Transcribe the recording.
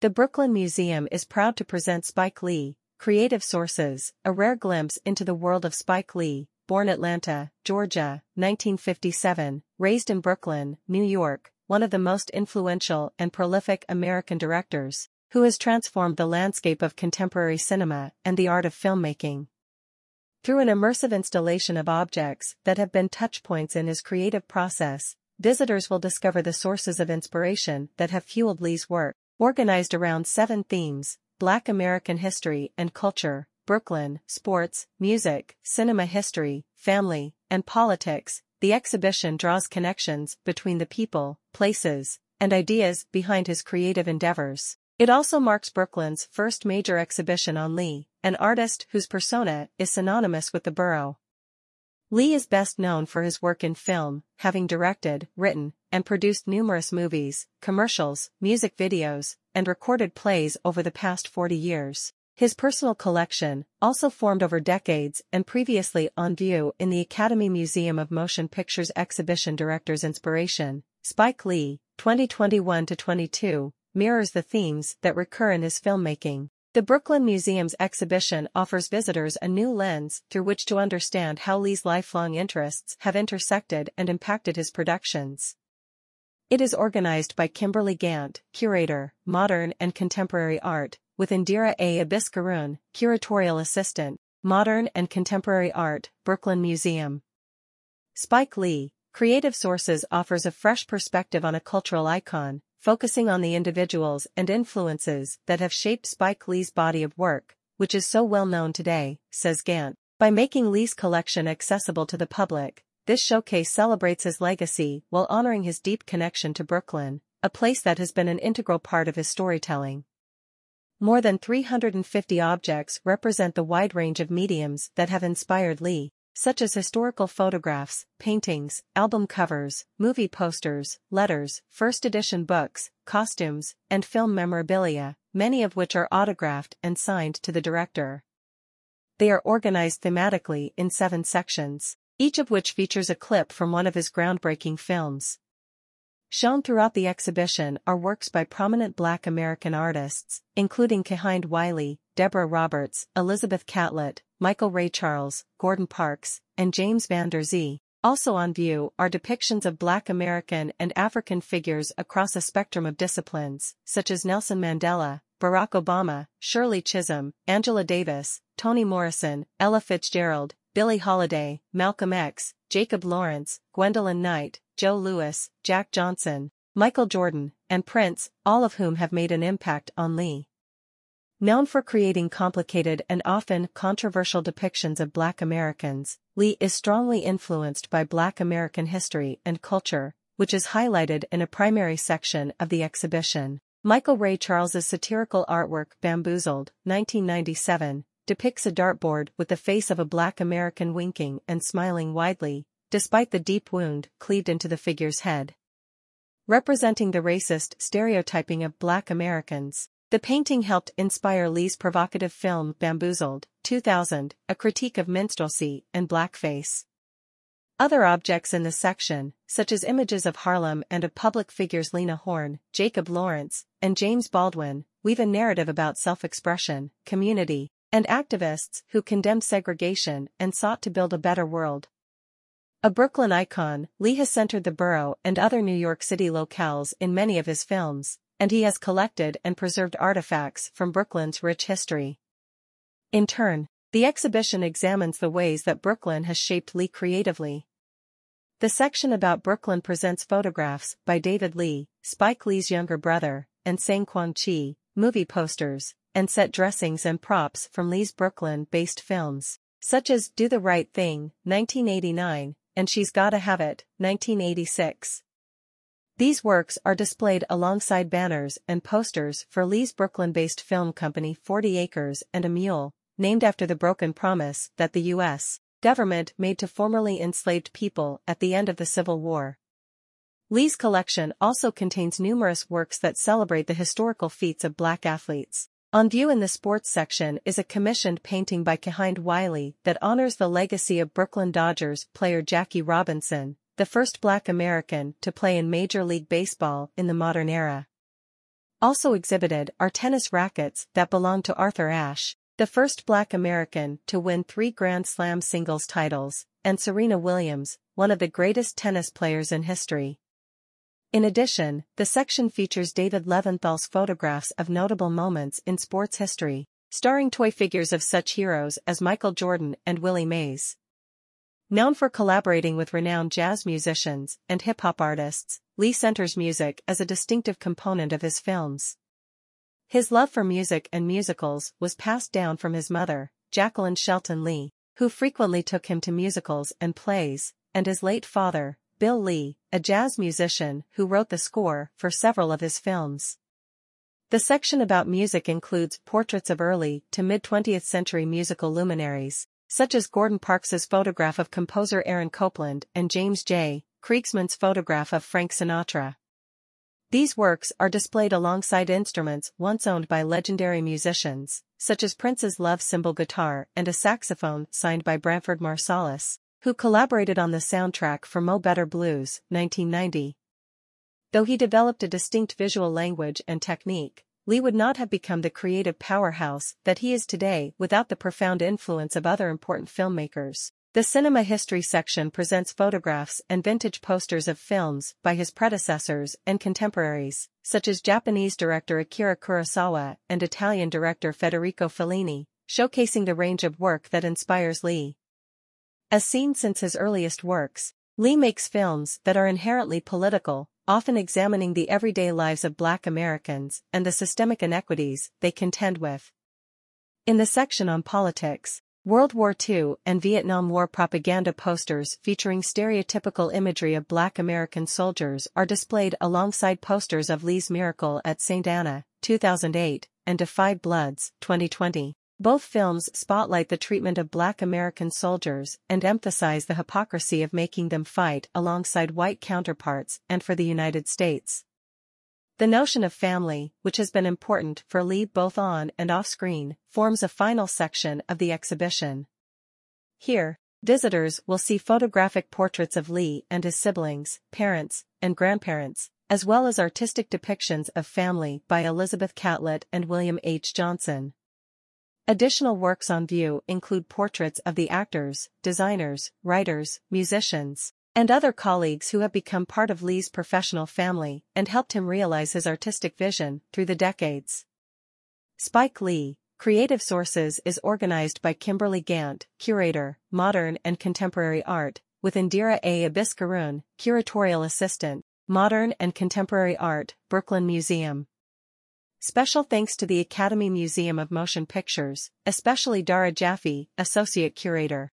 The Brooklyn Museum is proud to present Spike Lee, Creative Sources, a rare glimpse into the world of Spike Lee, born Atlanta, Georgia, 1957, raised in Brooklyn, New York, one of the most influential and prolific American directors, who has transformed the landscape of contemporary cinema and the art of filmmaking. Through an immersive installation of objects that have been touchpoints in his creative process, visitors will discover the sources of inspiration that have fueled Lee's work, organized around seven themes, Black American history and culture, Brooklyn, sports, music, cinema history, family, and politics, the exhibition draws connections between the people, places, and ideas behind his creative endeavors. It also marks Brooklyn's first major exhibition on Lee, an artist whose persona is synonymous with the borough. Lee is best known for his work in film, having directed, written, and produced numerous movies, commercials, music videos, and recorded plays over the past 40 years. His personal collection, also formed over decades and previously on view in the Academy Museum of Motion Pictures Exhibition Director's Inspiration, Spike Lee, 2021-22, mirrors the themes that recur in his filmmaking. The Brooklyn Museum's exhibition offers visitors a new lens through which to understand how Lee's lifelong interests have intersected and impacted his productions. It is organized by Kimberly Gant, curator, modern and contemporary art, with Indira A. Abiskaroon, curatorial assistant, modern and contemporary art, Brooklyn Museum. Spike Lee, Creative Sources offers a fresh perspective on a cultural icon, focusing on the individuals and influences that have shaped Spike Lee's body of work, which is so well known today, says Gant. By making Lee's collection accessible to the public, this showcase celebrates his legacy while honoring his deep connection to Brooklyn, a place that has been an integral part of his storytelling. More than 350 objects represent the wide range of mediums that have inspired Lee, such as historical photographs, paintings, album covers, movie posters, letters, first edition books, costumes, and film memorabilia, many of which are autographed and signed to the director. They are organized thematically in seven sections, each of which features a clip from one of his groundbreaking films. Shown throughout the exhibition are works by prominent Black American artists, including Kehinde Wiley, Deborah Roberts, Elizabeth Catlett, Michael Ray Charles, Gordon Parks, and James Van Der Zee. Also on view are depictions of Black American and African figures across a spectrum of disciplines, such as Nelson Mandela, Barack Obama, Shirley Chisholm, Angela Davis, Toni Morrison, Ella Fitzgerald, Billie Holiday, Malcolm X, Jacob Lawrence, Gwendolyn Knight, Joe Louis, Jack Johnson, Michael Jordan, and Prince, all of whom have made an impact on Lee. Known for creating complicated and often controversial depictions of Black Americans, Lee is strongly influenced by Black American history and culture, which is highlighted in a primary section of the exhibition. Michael Ray Charles's satirical artwork Bamboozled, 1997, depicts a dartboard with the face of a Black American winking and smiling widely, despite the deep wound cleaved into the figure's head. Representing the racist stereotyping of Black Americans, the painting helped inspire Lee's provocative film Bamboozled, 2000, a critique of minstrelsy and blackface. Other objects in the section, such as images of Harlem and of public figures Lena Horne, Jacob Lawrence, and James Baldwin, weave a narrative about self-expression, community, and activists who condemned segregation and sought to build a better world. A Brooklyn icon, Lee has centered the borough and other New York City locales in many of his films, and he has collected and preserved artifacts from Brooklyn's rich history. In turn, the exhibition examines the ways that Brooklyn has shaped Lee creatively. The section about Brooklyn presents photographs by David Lee, Spike Lee's younger brother, and Sang Kwang Chi, movie posters, and set dressings and props from Lee's Brooklyn-based films, such as Do the Right Thing, 1989, and She's Gotta Have It, 1986. These works are displayed alongside banners and posters for Lee's Brooklyn-based film company 40 Acres and a Mule, named after the broken promise that the U.S. government made to formerly enslaved people at the end of the Civil War. Lee's collection also contains numerous works that celebrate the historical feats of black athletes. On view in the sports section is a commissioned painting by Kehinde Wiley that honors the legacy of Brooklyn Dodgers player Jackie Robinson, the first black American to play in Major League Baseball in the modern era. Also exhibited are tennis rackets that belong to Arthur Ashe, the first black American to win three Grand Slam singles titles, and Serena Williams, one of the greatest tennis players in history. In addition, the section features David Levinthal's photographs of notable moments in sports history, starring toy figures of such heroes as Michael Jordan and Willie Mays. Known for collaborating with renowned jazz musicians and hip-hop artists, Lee centers music as a distinctive component of his films. His love for music and musicals was passed down from his mother, Jacqueline Shelton Lee, who frequently took him to musicals and plays, and his late father, Bill Lee, a jazz musician who wrote the score for several of his films. The section about music includes portraits of early to mid-20th century musical luminaries, such as Gordon Parks's photograph of composer Aaron Copland and James J. Kriegsmann's photograph of Frank Sinatra. These works are displayed alongside instruments once owned by legendary musicians, such as Prince's Love Symbol guitar and a saxophone signed by Branford Marsalis, who collaborated on the soundtrack for Mo Better Blues, 1990. Though he developed a distinct visual language and technique, Lee would not have become the creative powerhouse that he is today without the profound influence of other important filmmakers. The cinema history section presents photographs and vintage posters of films by his predecessors and contemporaries, such as Japanese director Akira Kurosawa and Italian director Federico Fellini, showcasing the range of work that inspires Lee. As seen since his earliest works, Lee makes films that are inherently political, often examining the everyday lives of Black Americans and the systemic inequities they contend with. In the section on politics, World War II and Vietnam War propaganda posters featuring stereotypical imagery of Black American soldiers are displayed alongside posters of Lee's Miracle at St. Anna, 2008, and 5 Bloods, 2020. Both films spotlight the treatment of black American soldiers and emphasize the hypocrisy of making them fight alongside white counterparts and for the United States. The notion of family, which has been important for Lee both on and off screen, forms a final section of the exhibition. Here, visitors will see photographic portraits of Lee and his siblings, parents, and grandparents, as well as artistic depictions of family by Elizabeth Catlett and William H. Johnson. Additional works on view include portraits of the actors, designers, writers, musicians, and other colleagues who have become part of Lee's professional family and helped him realize his artistic vision through the decades. Spike Lee, Creative Sources is organized by Kimberly Gant, Curator, Modern and Contemporary Art, with Indira A. Abiskaroon, Curatorial Assistant, Modern and Contemporary Art, Brooklyn Museum. Special thanks to the Academy Museum of Motion Pictures, especially Dara Jaffe, Associate Curator.